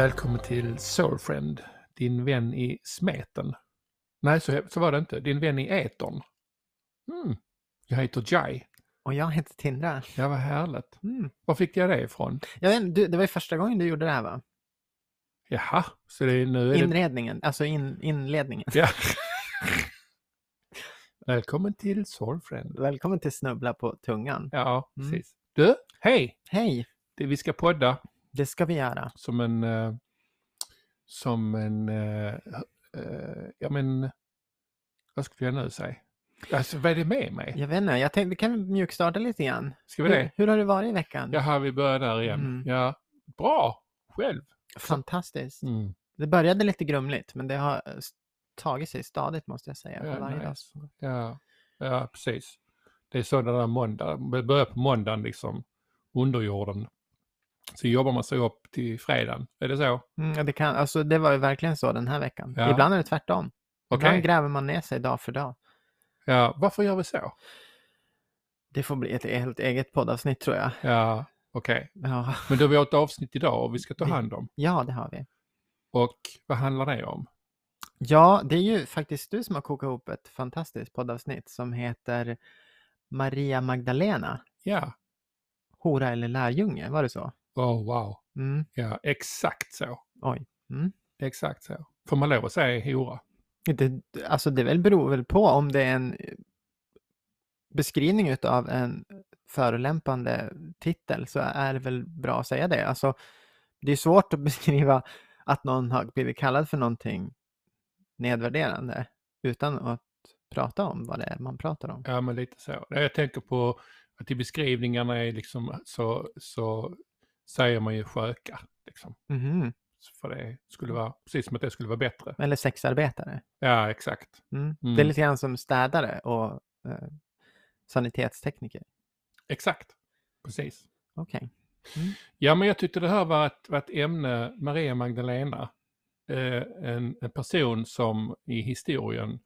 Välkommen till Soulfriend, din vän i smeten. Nej, så, så var det inte. Din vän i etern. Mm. Jag heter Jai. Och jag heter Tindra. Ja, vad härligt. Mm. Var fick jag det ifrån? Jag vet, du, det var ju första gången du gjorde det här va? Jaha, så det är nu är det... Inredningen, alltså in, inledningen. Ja. Välkommen till Soulfriend. Välkommen till Snubbla på tungan. Ja, Mm. precis. Du, hej! Hej, Det, vi ska podda det ska vi göra. som en... eh, som en... eh, eh, ja, men... Vad skulle jag nu säga? Alltså, vad är det med mig? Jag vet inte, jag tänkte vi kan mjukstarta lite grann. Ska vi Hur, det? hur har det varit i veckan? Jaha, vi börjar där igen. Mm. Ja, bra. Själv. Fantastiskt. Mm. Det började lite grumligt, men det har eh, tagit sig stadigt måste jag säga. Ja, varje dag. nice. Ja, ja, precis. Det är så det där måndag, börjar på måndagen liksom, underjorden. Så jobbar man sig upp till fredagen, är det så? Mm, det, kan, alltså, det var ju verkligen så den här veckan. Ja. Ibland är det tvärtom. Okej. Ibland gräver man ner sig dag för dag. Ja, varför gör vi så? Det får bli ett helt eget poddavsnitt tror jag. Ja, okej. Ja, Men då har vi ett avsnitt idag och vi ska ta hand om. ja det har vi. Och vad handlar det om? Ja, det är ju faktiskt du som har kokat ihop ett fantastiskt poddavsnitt som heter Maria Magdalena, Ja, hora eller lärjunge, var det så? Oh wow. Mm. Ja, exakt så. Oj. Mm. Exakt så. Får man lov att säga hora? Det, alltså det väl beror väl på om det är en eh, beskrivning av en förolämpande titel så är det väl bra att säga det. Alltså, det är svårt att beskriva att någon har blivit kallad för någonting nedvärderande utan att prata om vad det är man pratar om. Ja, men lite så. Jag tänker på att i beskrivningarna är liksom så, så säger man ju sköka. Liksom. Mhm. För det skulle vara, precis som att det skulle vara bättre. Eller sexarbetare. Ja, exakt. Mm. Mm. Det är lite grann som städare och eh, sanitetstekniker. Exakt. Precis. Okej. Ja, men jag tyckte det här var ett, var ett ämne, Maria Magdalena, eh, en, en person som i historien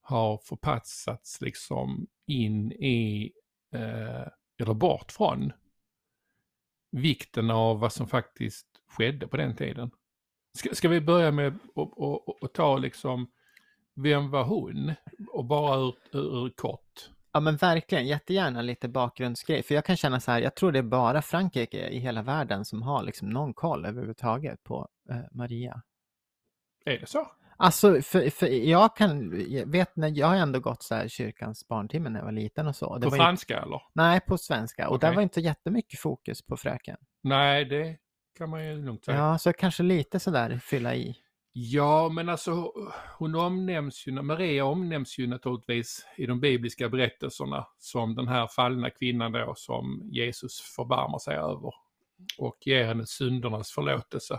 har förpassats liksom in i, eh, eller bort från, vikten av vad som faktiskt skedde på den tiden. Ska, ska vi börja med att ta liksom, vem var hon? Och bara ur, ur kort. Ja men verkligen, jättegärna lite bakgrundsgrej. För jag kan känna så här, jag tror det är bara Frankrike i hela världen som har liksom någon koll överhuvudtaget på eh, Maria. Är det så? Alltså, för, för jag kan, jag vet när jag har ändå gått så här kyrkans barntimme när jag var liten och så. Det På var ju- franska eller? nej, på svenska. Och där var inte jättemycket fokus på fröken. Nej, det kan man ju lugnt säga. Ja, så kanske lite sådär fylla i. Ja, men alltså hon omnämns ju, Maria omnämns ju naturligtvis i de bibliska berättelserna som den här fallna kvinnan då som Jesus förbarmar sig över och ger henne syndernas förlåtelse.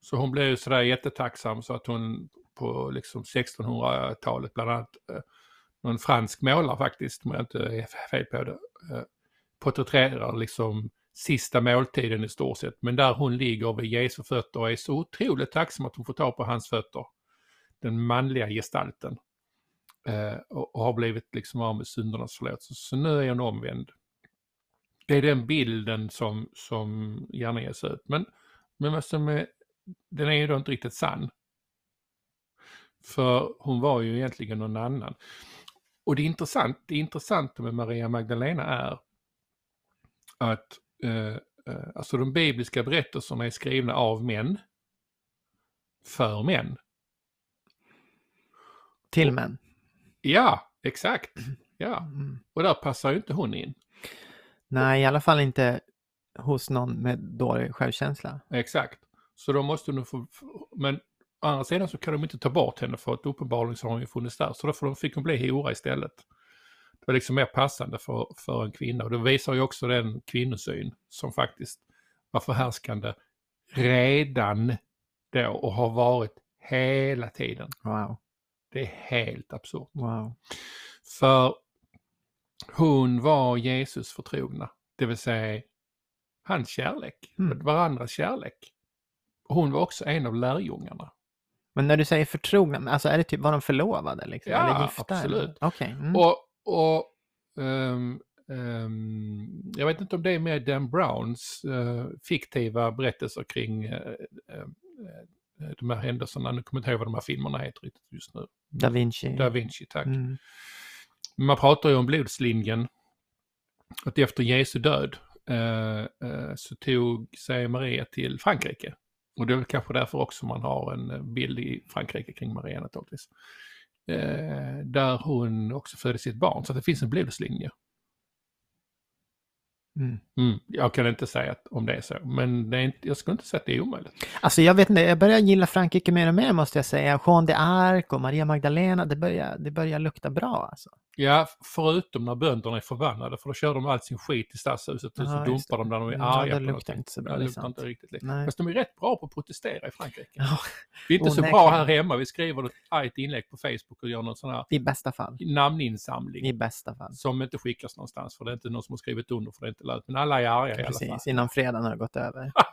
Så hon blev ju sådär jättetacksam så att hon på liksom 1600-talet bland annat eh, någon fransk målare faktiskt, om jag inte är fel på det, eh, porträtterar liksom sista måltiden i stort sett. Men där hon ligger vid Jesu fötter och är så otroligt tacksam att hon får ta på hans fötter. Den manliga gestalten. Eh, och, och har blivit liksom av med syndernas förlåtelse. Så nu är hon omvänd. Det är den bilden som, som gärna ges ut. Men, men vad som är, den är ju då inte riktigt sann. För hon var ju egentligen någon annan. Och det är intressant, det intressanta med Maria Magdalena är att eh, eh, alltså de bibliska berättelserna är skrivna av män för män. Till män. Ja, exakt. Ja, Mm. och där passar ju inte hon in. Nej, i alla fall inte hos någon med dålig självkänsla. Exakt. Så då måste hon få, men å andra sidan så kan de inte ta bort henne för att uppenbarligen så har hon ju funnits där. Så då fick hon bli hora istället. Det var liksom mer passande för, för en kvinna. Och det visar ju också den kvinnosyn som faktiskt var förhärskande redan då och har varit hela tiden. Wow. Det är helt absurt. Wow. För hon var Jesus förtrogna, det vill säga hans kärlek, Mm. varandras kärlek. Hon var också en av lärjungarna. Men när du säger förtrogna, alltså är det typ, var de förlovade liksom? Ja, Eller gifta? absolut. eller? Okej. Mm. Och, och ehm, ehm, jag vet inte om det är med Dan Browns eh, fiktiva berättelser kring eh, eh, de här händelserna. Nu kommer jag inte ihåg vad de här filmerna heter riktigt just nu. Da Vinci. Da Vinci, tack. Mm. Man pratar ju om blodslinjen. Att efter Jesu död eh, så tog sig Maria till Frankrike. Och det är väl kanske därför också man har en eh, bild i Frankrike kring Maria naturligtvis. Eh, där hon också födde sitt barn, så att det finns en blodslinje. Mm. Mm, jag kan inte säga att, om det är så, men det är inte, jag skulle inte säga att det är omöjligt. Alltså jag vet inte, jag börjar gilla Frankrike mer och mer måste jag säga. Jean d'Arc och Maria Magdalena, det börjar, det börjar lukta bra alltså. Ja, förutom när bönderna är förbannade, för då kör de all sin skit i stadshuset och så Ja, dumpar de där de är Ja, arga det på luktar inte så bra, Ja, det det luktar inte riktigt lika. Fast de är rätt bra på att protestera i Frankrike. Ja, Vi är inte så bra här hemma, vi skriver ett argt inlägg på Facebook och gör någon sån här I bästa fall. namninsamling. I bästa fall. Som inte skickas någonstans för det är inte någon som har skrivit under för det är inte lönt. Men alla är arga i alla fall. Precis, innan fredagen har gått över.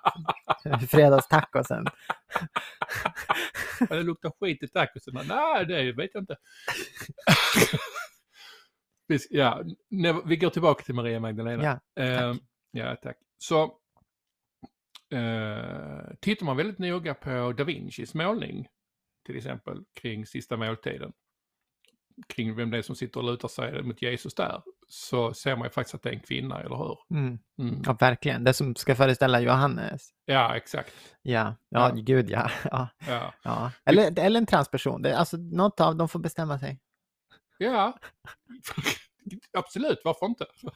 Fredagstacosen. Ja, det luktar skit i tacosen. Nej, det vet jag inte. Vi- ja, vi går tillbaka till Maria Magdalena. Ja, Eh, ja, tack. Så eh, tittar man väldigt noga på Da Vincis målning, till exempel kring sista måltiden, kring vem det är som sitter och lutar sig mot Jesus där, så ser man ju faktiskt att det är en kvinna, eller hur? mm. Mm. ja, verkligen. Det som ska föreställa Johannes. Ja, exakt. Ja, ja, Ja. gud ja. ja, Ja. ja. Eller, eller en transperson. Det, alltså, något av dem får bestämma sig. Ja. Absolut, varför inte?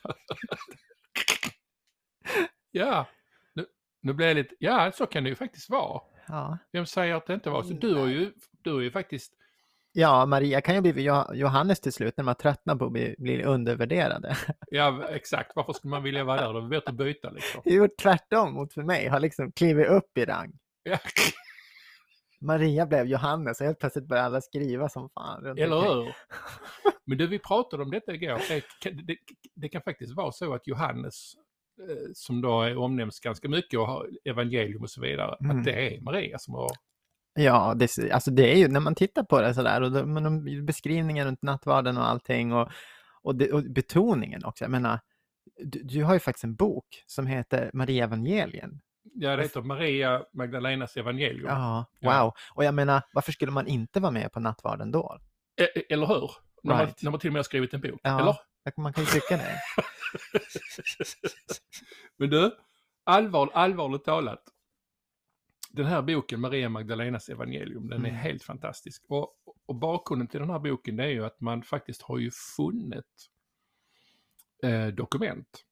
ja, nu, nu blir jag lite, ja så kan det ju faktiskt vara. Ja. Vem säger att det inte var så? Du har ju, du har ju faktiskt ja, Maria kan ju bli Jo- Johannes till slut när man tröttnar på att bli, bli undervärderade. Ja, exakt. Varför skulle man vilja vara där? Då är det bättre att byta liksom. Det är gjort tvärtom mot för mig. Har liksom klivit upp i rang. Ja, Maria blev Johannes och helt plötsligt började alla skriva som fan. eller hur? Men du, vi pratade om detta igår. Det det, kan faktiskt vara så att Johannes, eh, som då omnämns ganska mycket och har evangelium och så vidare, Mm. att det är Maria som har... Ja, det, alltså det är ju när man tittar på det sådär och men de, beskrivningen runt nattvarden och allting och, och, det, och betoningen också. Jag menar, du, du har ju faktiskt en bok som heter Maria evangelien. Ja, det heter Maria Magdalenas evangelium. Ja, wow. Och jag menar, varför skulle man inte vara med på nattvarden då? E- Eller hur? När, man, Right. när man till och med har skrivit en bok. Ja. Eller? Man kan ju tycka det. Men du, allvar, allvarligt talat. Den här boken, Maria Magdalenas evangelium, den är Mm. helt fantastisk. Och, och bakgrunden till den här boken det är ju att man faktiskt har ju funnit eh, dokument.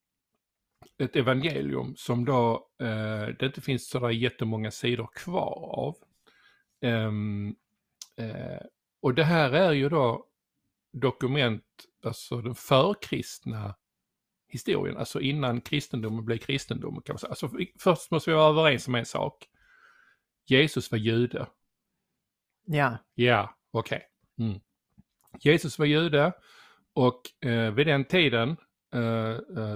Ett evangelium som då eh, det inte finns sådär jättemånga sidor kvar av. Ehm, eh, och det här är ju då dokument, alltså den förkristna historien, alltså innan kristendomen blev kristendom kan man säga. Alltså, först måste vi vara överens om en sak. Jesus var jude. Ja, Ja, okej. Mm. Jesus var jude och eh, vid den tiden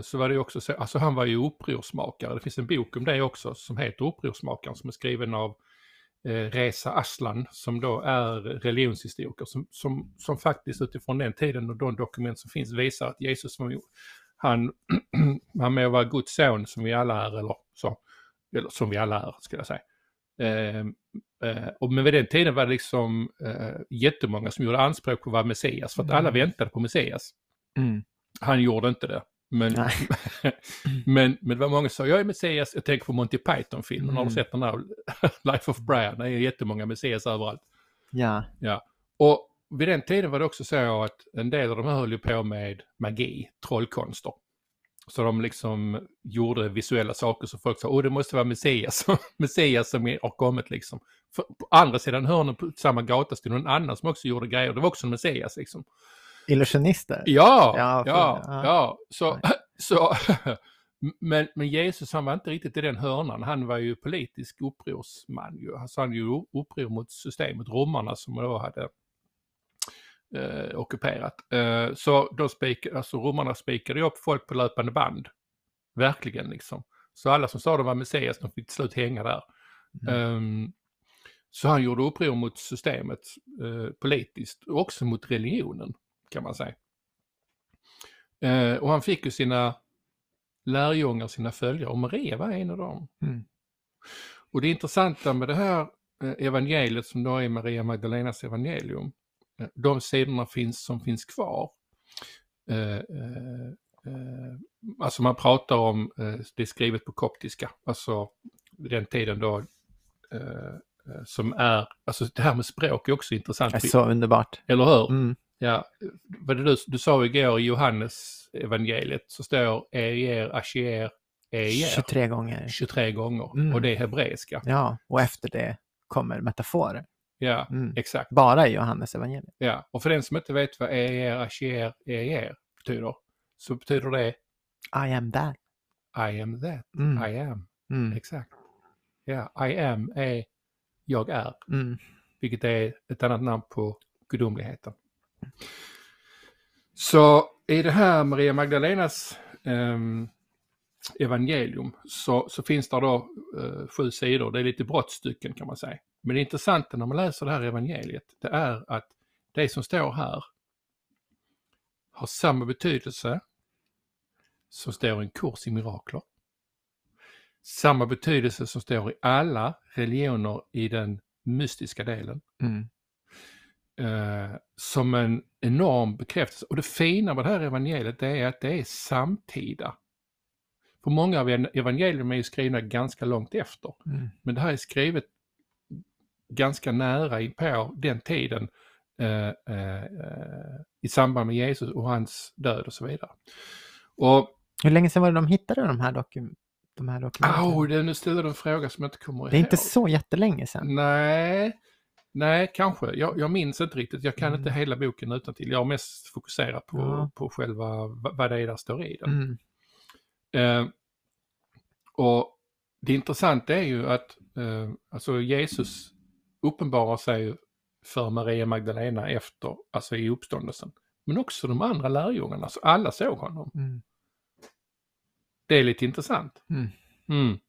så var det också så, alltså han var ju upprorsmakare. Det finns en bok om det också som heter Upprorsmakaren som är skriven av eh, Reza Aslan som då är religionshistoriker som, som, som faktiskt utifrån den tiden och de dokument som finns visar att Jesus var han, han må vara Guds son som vi alla är eller så, eller som vi alla är ska jag säga. Eh, eh, och men vid den tiden var det liksom eh, jättemånga som gjorde anspråk på att vara Messias för att alla Mm. väntade på Messias. mm. Han gjorde inte det. Men, men, men det var många som sa, jag är Messias, jag tänker på Monty Python-filmen, har du Mm. sett den här Life of Brian? Det är jättemånga Messias överallt. ja, Och vid den tiden var det också så att en del av de här höll ju på med magi, trollkonster. Så de liksom gjorde visuella saker så folk sa, åh det måste vara Messias, Messias som har kommit liksom. För, på andra sidan hörnen på samma gata stod någon annan som också gjorde grejer, det var också en Messias liksom. Illusionister. Ja, Ja, för- ja, ja. Så, så men, men Jesus han var inte riktigt i den hörnan. Han var ju politisk upprorsman. Ju. Alltså, han ju uppror mot systemet, romarna som då hade eh, ockuperat. Eh, så då spik, alltså, romarna spikade upp folk på löpande band. Verkligen liksom. Så alla som sa de var Messias, de fick till slut hänga där. Mm. Ehm, så han gjorde uppror mot systemet eh, politiskt och också mot religionen kan man säga. Eh, och han fick ju sina lärjungar, sina följare och Maria var en av dem. Mm. Och det intressanta med det här eh, evangeliet som då är Maria Magdalenas evangelium, eh, de sidorna finns, som finns kvar. Eh, eh, eh, alltså man pratar om, det är skrivet på koptiska, alltså den tiden då som är, alltså det här med språk är också intressant. Det är så underbart. Eller hur? Mm. Ja, vad det du, du sa igår i Johannes evangeliet så står Eier, Asher, Eier 23 gånger. 23 gånger Mm. och det är hebreiska. Ja, och efter det kommer metaforer. Ja, Mm. exakt. Bara i Johannes evangeliet. Ja, och för den som inte vet vad Eier, Asher, Eier betyder så betyder det I am that. I am that, Mm. I am. Mm. Exakt. Ja, I am är jag är, Mm. vilket är ett annat namn på gudomligheten. Så i det här Maria Magdalenas eh, evangelium så, så finns det då eh, sju sidor, det är lite brottstycken kan man säga. Men det intressanta när man läser det här evangeliet, det är att det som står här har samma betydelse som står i en kurs i mirakler. Samma betydelse som står i alla religioner i den mystiska delen. Mm. Eh, som en enorm bekräftelse. Och det fina med det här evangeliet det är att det är samtida. För många av evangelium är ju skrivna ganska långt efter. Mm. Men det här är skrivet ganska nära in på den tiden eh, eh, i samband med Jesus och hans död och så vidare. Och Hur länge sedan var det de hittade de här, dokum de här dokumenten? Au, det, nu ställer du en fråga som jag inte kommer ihåg. det är inte så jättelänge sedan. Nej, nej kanske. Jag, jag minns inte riktigt. Jag kan Mm. inte hela boken utan till. Jag har mest fokuserat på, Ja. på själva va- vad det är där står i den. Mm. Eh, och det intressanta är ju att eh, alltså Jesus uppenbarar sig för Maria Magdalena efter, alltså i uppståndelsen. Men också de andra lärjungarna, så alla såg honom. Mm. Det är lite intressant. Mm.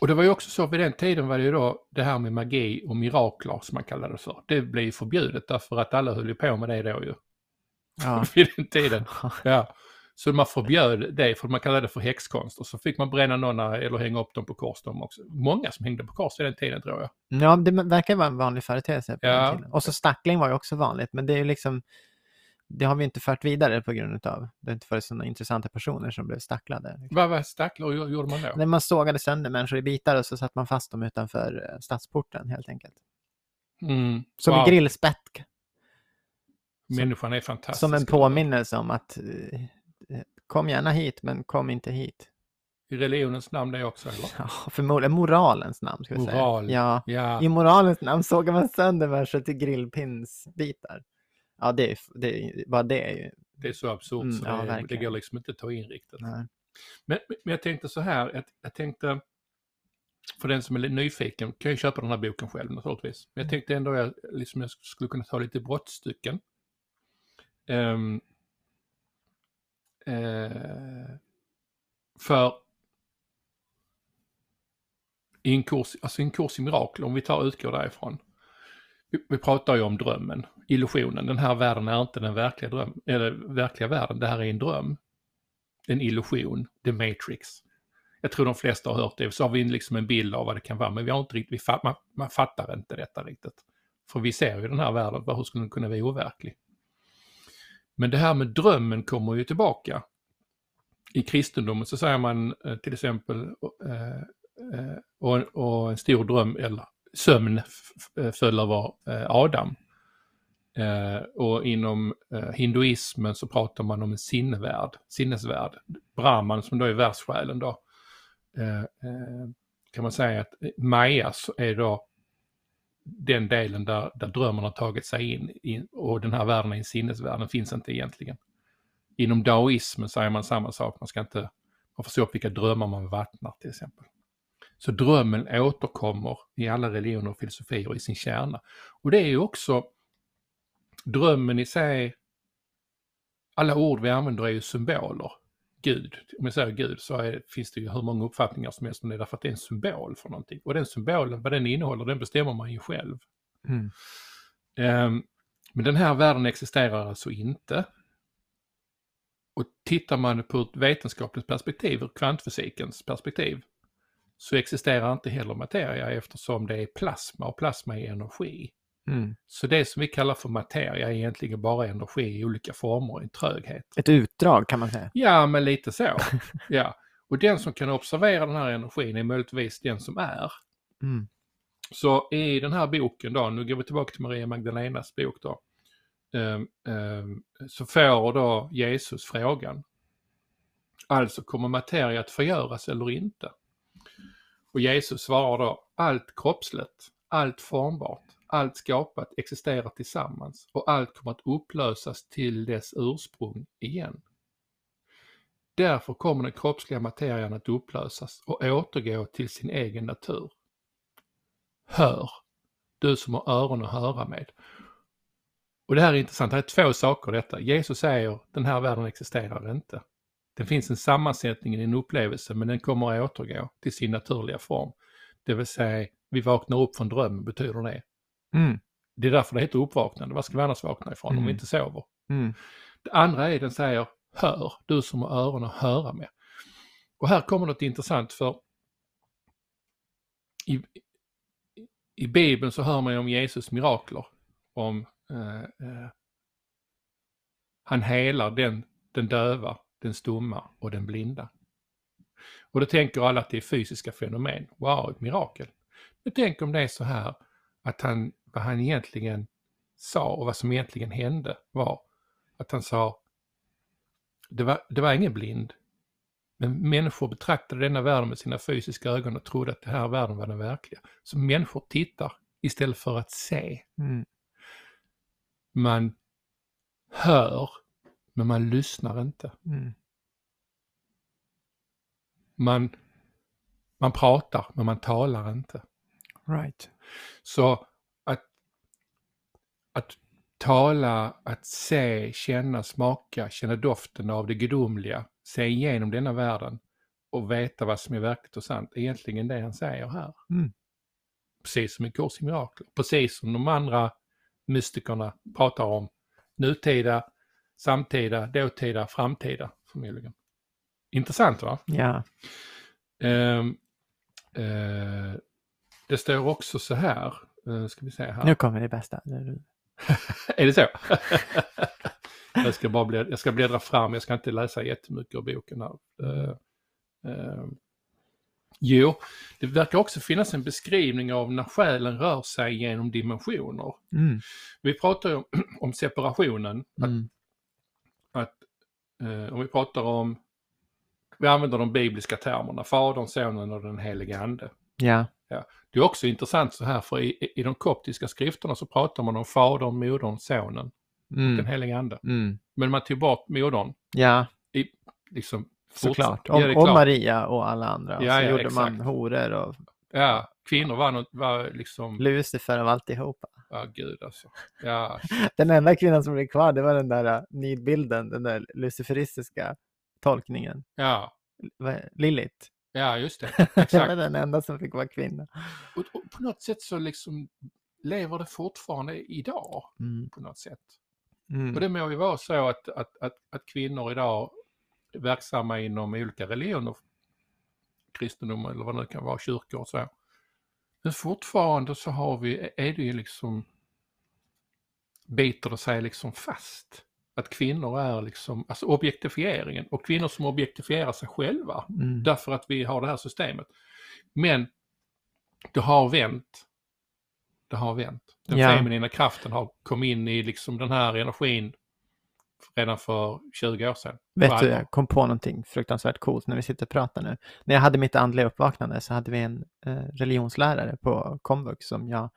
Och det var ju också så, vid den tiden var det ju då det här med magi och mirakler som man kallade det för. Det blev ju förbjudet därför att alla höll ju på med det då ju. Ja. vid den tiden. Ja. Så man förbjöd det för man kallade det för häxkonst och så fick man bränna någon eller hänga upp dem på kors de också. Många som hängde på kors vid den tiden tror jag. ja, det verkar vara en vanlig företeelse. På Ja. den tiden. Och så stackling var ju också vanligt, men det är ju liksom det har vi inte fört vidare på grund av det har inte varit sådana intressanta personer som blev stacklade. Vad var stacklar gjorde man då? När man sågade sönder människor i bitar och så satte man fast dem utanför eh, stadsporten helt enkelt. Mm. Som Wow. en grillspett. Människan är fantastisk. Som en påminnelse om att eh, eh, kom gärna hit, men kom inte hit. I religionens namn det också eller? Ja, förmodligen moralens namn. Ska vi Moral. Säga. Ja, Ja. i moralens namn sågar man sönder människor till grillpinsbitar. Ja, det är, det bara det är ju... Det är så absurt Mm, så ja, det, det verkligen. går liksom inte att ta in riktigt. Men, men jag tänkte så här, jag, jag tänkte, för den som är nyfiken kan ju köpa den här boken själv naturligtvis. Men jag tänkte ändå jag, liksom jag skulle kunna ta lite brottstycken. Ehm, eh, för i en kurs, alltså en kurs i mirakel, om vi tar utgår därifrån. Vi, pratar ju om drömmen, illusionen. Den här världen är inte den verkliga, dröm, eller verkliga världen, det här är en dröm. En illusion, the matrix. Jag tror de flesta har hört det, så har vi liksom en bild av vad det kan vara, men vi har inte riktigt, vi man, man fattar inte detta riktigt. För vi ser ju den här världen, hur skulle den kunna vara overklig? Men det här med drömmen kommer ju tillbaka. I kristendomen så säger man eh, till exempel eh, eh, och, och en stor dröm eller sömn eh, föll över eh, Adam. Eh, och inom hinduismen så pratar man om en sinnevärld, sinnesvärld. Brahman som då är världssjälen då. Kan man säga att Maya är då den delen där, där drömmen har tagit sig in, in och den här världen är en sinnesvärld, den finns inte egentligen. Inom daoismen säger man samma sak, man ska inte, man får se upp vilka drömmar man vattnar till exempel. Så drömmen återkommer i alla religioner och filosofier i sin kärna. Och det är ju också drömmen i sig, alla ord vi använder är ju symboler. Gud, om jag säger Gud så är, finns det ju hur många uppfattningar som helst om det därför att det är en symbol för någonting. Och den symbolen, vad den innehåller, den bestämmer man ju själv. Mm. Ehm, men den här världen existerar alltså inte. Och tittar man på ett vetenskapligt perspektiv, ur kvantfysikens perspektiv, så existerar inte heller materia eftersom det är plasma och plasma är energi. Mm. Så det som vi kallar för materia är egentligen bara energi i olika former, en tröghet. Ett utdrag kan man säga. Ja, men lite så. ja. Och den som kan observera den här energin är möjligtvis den som är. Mm. Så i den här boken då, nu går vi tillbaka till Maria Magdalenas bok då, ehm, ehm, så får då Jesus frågan. Alltså kommer materia att förgöras eller inte? Och Jesus svarar då, allt kroppsligt, allt formbart, allt skapat existerar tillsammans och allt kommer att upplösas till dess ursprung igen. Därför kommer den kroppsliga materian att upplösas och återgå till sin egen natur. Hör, du som har öron att höra med. Och det här är intressant, det här är två saker detta. Jesus säger, den här världen existerar inte. Det finns en sammansättning i en upplevelse men den kommer att återgå till sin naturliga form. Det vill säga, vi vaknar upp från drömmen, betyder det. Mm. Det är därför det heter uppvaknande. Vad ska vi annars vakna ifrån om vi Mm. inte sover? Mm. Det andra är den säger hör, du som har öron att höra med. Och här kommer något intressant för i, i Bibeln så hör man ju om Jesus mirakler. Om eh, eh, han helar den, den döva, den stumma och den blinda. Och då tänker alla att det är fysiska fenomen. Wow, ett mirakel. Men tänk om det är så här att han, vad han egentligen sa och vad som egentligen hände var att han sa det var, det var ingen blind. Men människor betraktade denna världen med sina fysiska ögon och trodde att den här världen var den verkliga. Så människor tittar istället för att se. Mm. Man hör, men man lyssnar inte. Mm. Man, man pratar, men man talar inte. Right. Så att, att tala, att se, känna, smaka, känna doften av det gudomliga, se igenom denna världen och veta vad som är verkligt och sant, är egentligen det han säger här. Mm. Precis som i Kurs i mirakler, precis som de andra mystikerna pratar om nutida, samtida, dåtida, framtida förmodligen. Intressant va? Ja. Ehm, eh, det står också så här, uh, ska vi se här. Nu kommer det bästa. är det så? jag, ska bara bläddra, jag ska bläddra fram, jag ska inte läsa jättemycket ur boken här. Uh, uh, jo, det verkar också finnas en beskrivning av när själen rör sig genom dimensioner. Mm. Vi pratar ju om, om separationen, Mm. Eh, om vi pratar om, vi använder de bibliska termerna, Fadern, Sonen och den helige Ande. Ja. Det är också intressant så här, för i, i de koptiska skrifterna så pratar man om Fadern, Modern, Sonen, den Mm. helige Ande. Mm. Men man tog bort modern, Ja, liksom. såklart. Och, Ja, och klart. Maria och alla andra. Och Ja, så ja, gjorde man exakt. horor och Ja, kvinnor var, något, var liksom, Lucifer av alltihopa. Ja gud alltså. Ja, Den enda kvinnan som blev kvar, det var den där äh, nidbilden, den där luciferistiska tolkningen. ja, Lilith. ja just det. Det var Exakt. den enda som fick vara kvinna. Och, och på något sätt så liksom lever det fortfarande idag Mm. på något sätt. Mm. Och det må ju vara så att, att, att, att kvinnor idag är verksamma inom olika religioner, kristendom eller vad det nu kan vara, kyrkor och så. Men fortfarande så har vi, är det ju liksom, biter det sig liksom fast. Att kvinnor är liksom, alltså objektifieringen och kvinnor som objektifierar sig själva Mm. därför att vi har det här systemet. Men det har vänt. Det har vänt. Den Ja. feminina kraften har kommit in i liksom den här energin redan för 20 år sedan. Vet du, jag kom på någonting fruktansvärt coolt när vi sitter och pratar nu. När jag hade mitt andliga uppvaknande så hade vi en eh, religionslärare på komvux som jag,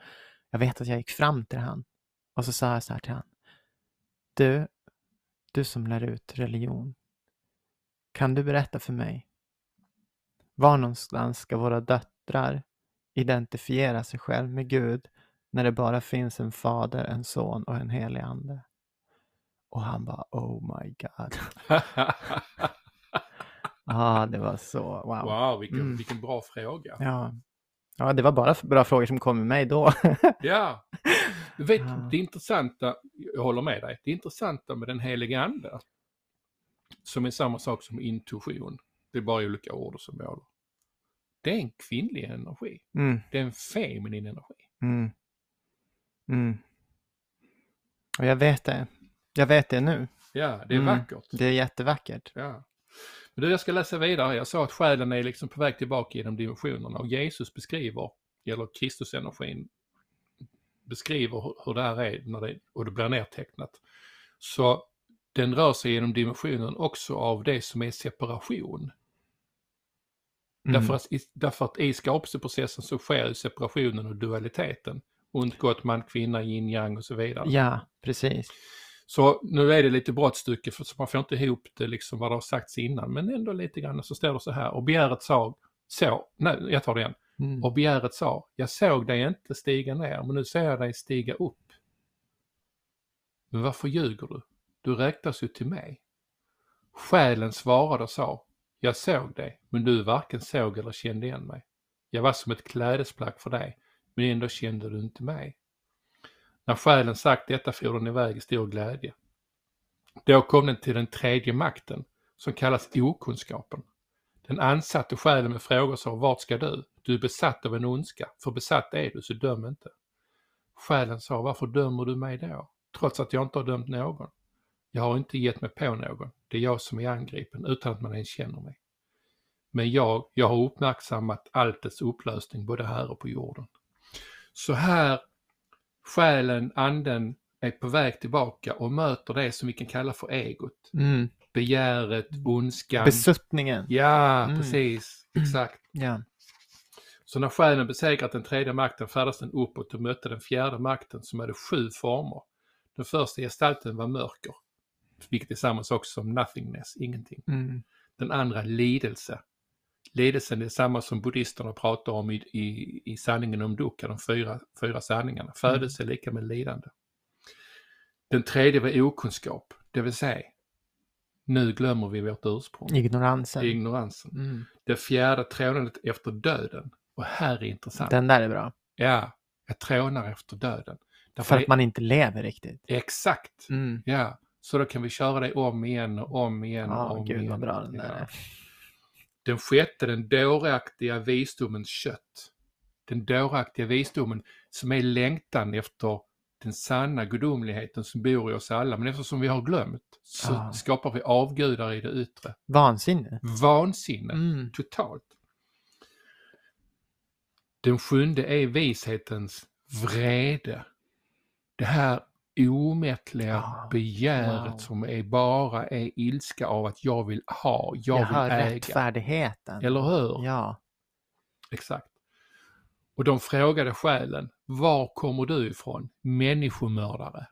jag vet att jag gick fram till han och så sa jag så här till han. Du, du som lär ut religion, kan du berätta för mig var någonstans ska våra döttrar identifiera sig själv med Gud när det bara finns en fader, en son och en helig ande? Och han bara, oh my god. Ja, det var så, wow. wow, vilken, Mm. vilken bra fråga. Ja. ja, det var bara bra frågor som kom med mig då. Ja. Du vet, Ja. det intressanta, jag håller med dig, det intressanta med den heliga ande, som är samma sak som intuition, det är bara olika ord och symboler. det är en kvinnlig energi. Mm. Det är en feminin energi. Mm. Mm. Och jag vet det. Jag vet det nu. Ja, det är Mm. vackert. Det är jättevackert. Ja. Men du, jag ska läsa vidare. Jag sa att själen är liksom på väg tillbaka genom dimensionerna och Jesus beskriver, eller Kristusenergin beskriver hur- hur det här är när det, och det blir nedtecknat. Så den rör sig genom dimensionen också av det som är separation. Mm. Därför, att, därför att i skapelseprocessen så sker ju separationen och dualiteten. Ont, gott, man, kvinna, yin, yang och så vidare. Ja, precis. Så nu är det lite brottstycke för så man får inte ihop det liksom vad det har sagts innan. Men ändå lite grann så står det så här. Och begäret sa, så, nej jag tar det igen. Mm. Och begäret sa, jag såg dig inte stiga ner men nu ser jag dig stiga upp. Men varför ljuger du? Du räknas ju till mig. Själen svarade och sa, jag såg dig men du varken såg eller kände igen mig. Jag var som ett klädesplagg för dig men ändå kände du inte mig. När själen sagt detta for den iväg i stor glädje. Då kom den till den tredje makten, som kallas okunskapen. Den ansatte själen med frågor som vart ska du? Du är besatt av en ondska, för besatt är du, så döm inte. Själen sa, varför dömer du mig då? Trots att jag inte har dömt någon. Jag har inte gett mig på någon, det är jag som är angripen utan att man ens känner mig. Men jag, jag har uppmärksammat alltets upplösning både här och på jorden. Så här själen, anden är på väg tillbaka och möter det som vi kan kalla för egot. Mm. Begäret, ondskan. Besuttningen. ja, Mm. precis. Exakt. Ja. Så när själen besegrat den tredje makten färdades den uppåt och mötte den fjärde makten som hade sju former. Den första gestalten var mörker, vilket är samma sak som nothingness, ingenting. Mm. Den andra lidelse. Lidelsen är samma som buddhisterna pratar om i, i, i sanningen om dukkha, de fyra, fyra sanningarna. Födelse är lika med lidande. Den tredje var okunskap, det vill säga nu glömmer vi vårt ursprung. Ignoransen. Ignoransen. Mm. Det fjärde trånandet efter döden. Och här är intressant. Den där är bra. Ja, jag trånar efter döden. Därför För det- att man inte lever riktigt. Exakt, Mm. ja. Så då kan vi köra det om igen och om igen och Ja, om gud igen. vad bra den där är. Den sjätte, den dåraktiga visdomens kött. Den dåraktiga visdomen som är längtan efter den sanna gudomligheten som bor i oss alla. Men eftersom vi har glömt så Ah. skapar vi avgudar i det yttre. Vansinne. Vansinne, Mm. totalt. Den sjunde är vishetens vrede. Det här omättliga Ah, begäret wow. som är bara är ilska av att jag vill ha, jag, Jag vill äga. rättfärdigheten. Eller hur? Ja. Exakt. Och de frågade själen, var kommer du ifrån? Människomördare.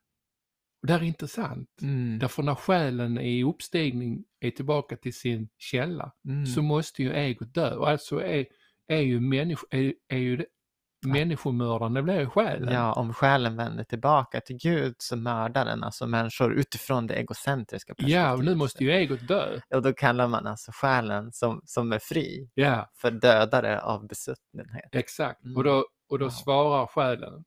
Och det här är intressant. Mm. Därför när själen är i uppstigning, är tillbaka till sin källa, Mm. så måste ju egot dö. Och alltså är, är ju, människo, är, är ju det blir själen. Ja, om själen vänder tillbaka till Gud så mördar den alltså människor utifrån det egocentriska perspektivet. ja, och nu måste ju egot dö. Och då kallar man alltså själen som, som är fri Ja, för dödare av besuttenhet. exakt. Mm. Och då, och då Wow. svarar själen.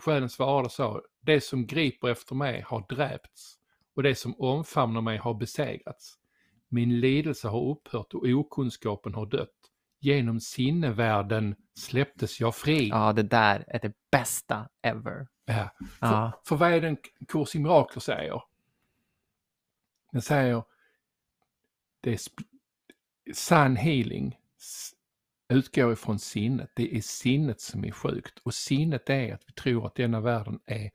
Själen svarade så, det som griper efter mig har dräpts och det som omfamnar mig har besegrats. Min lidelse har upphört och okunskapen har dött. Genom sinnevärlden släpptes jag fri. Ja, det där är det bästa ever. Ja. För, Ja. för vad är det en kurs i mirakler säger? Den säger det är sann healing utgår ifrån sinnet. Det är sinnet som är sjukt och sinnet är att vi tror att denna världen är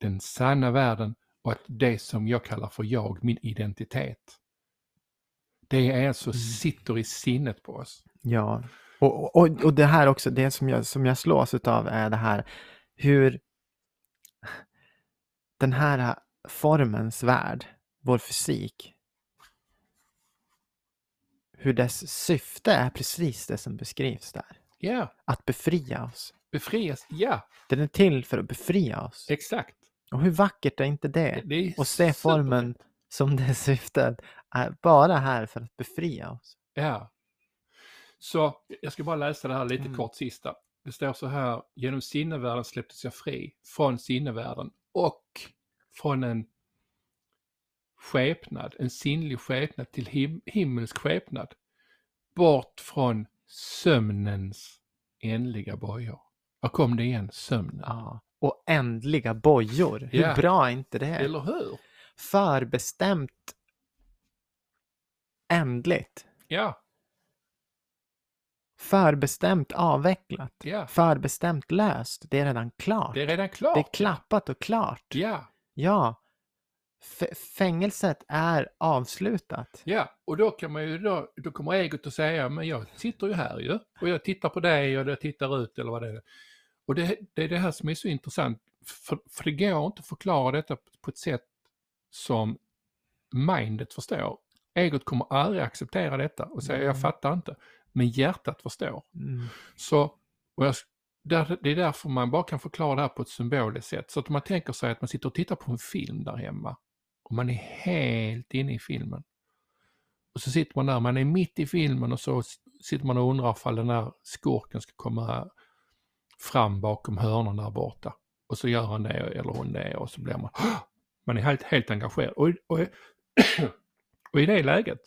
den sanna världen och att det som jag kallar för jag, min identitet. Det är alltså Mm. sitter i sinnet på oss. Ja, och, och, och det här också, det som jag, som jag slås av är det här hur den här formens värld, vår fysik, hur dess syfte är precis det som beskrivs där. Ja, Att befria oss. befrias, ja, Den är till för att befria oss. exakt. Och hur vackert är inte det? Det är Och se formen som det syftet är bara här för att befria oss. Ja. Så jag ska bara läsa det här lite Mm. kort sista. Det står så här, genom sinnevärlden släpptes jag fri från sinnevärlden och från en skepnad, en sinnlig skepnad till him himmelsk skepnad. Bort från sömnens ändliga bojor. Var kom det igen? Sömnen. Ja. Och ändliga bojor. Hur Ja. bra är inte det? Eller hur? Förbestämt ändligt. Ja, Förbestämt avvecklat. ja. Förbestämt löst. Det är redan klart. Det är redan klart. Det är klappat och klart. Ja, Ja. F- fängelset är avslutat. ja. Och då kan man ju då, då kommer egot att säga, men jag sitter ju här ju. Och jag tittar på dig och jag tittar ut eller vad det är. Och det, det är det här som är så intressant. För, för det går inte att förklara detta på ett sätt som mindet förstår. Egot kommer aldrig acceptera detta och säga, jag Mm. fattar inte. Men hjärtat förstår. Mm. Så, och jag, där, det är därför man bara kan förklara det här på ett symboliskt sätt. Så att man tänker sig att man sitter och tittar på en film där hemma och man är helt inne i filmen. Och så sitter man där, man är mitt i filmen och så sitter man och undrar ifall den här skurken ska komma fram bakom hörnan där borta. Och så gör han det eller hon det och så blir man, man är helt, helt engagerad. Och, och, och i det läget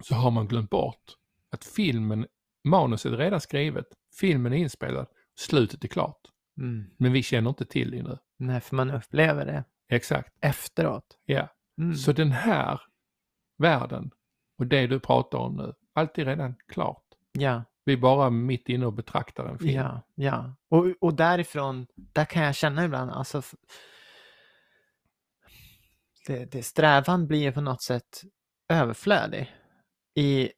så har man glömt bort att filmen, manuset är redan skrivet, filmen är inspelad, slutet är klart. Mm. Men vi känner inte till det nu. Nej, för man upplever det Exakt, efteråt. ja. Mm. Så den här världen och det du pratar om nu, allt är redan klart. Ja, Vi är bara mitt inne och betraktar en film. ja, ja. Och, och därifrån, där kan jag känna ibland, alltså det, det, strävan blir på något sätt överflödig i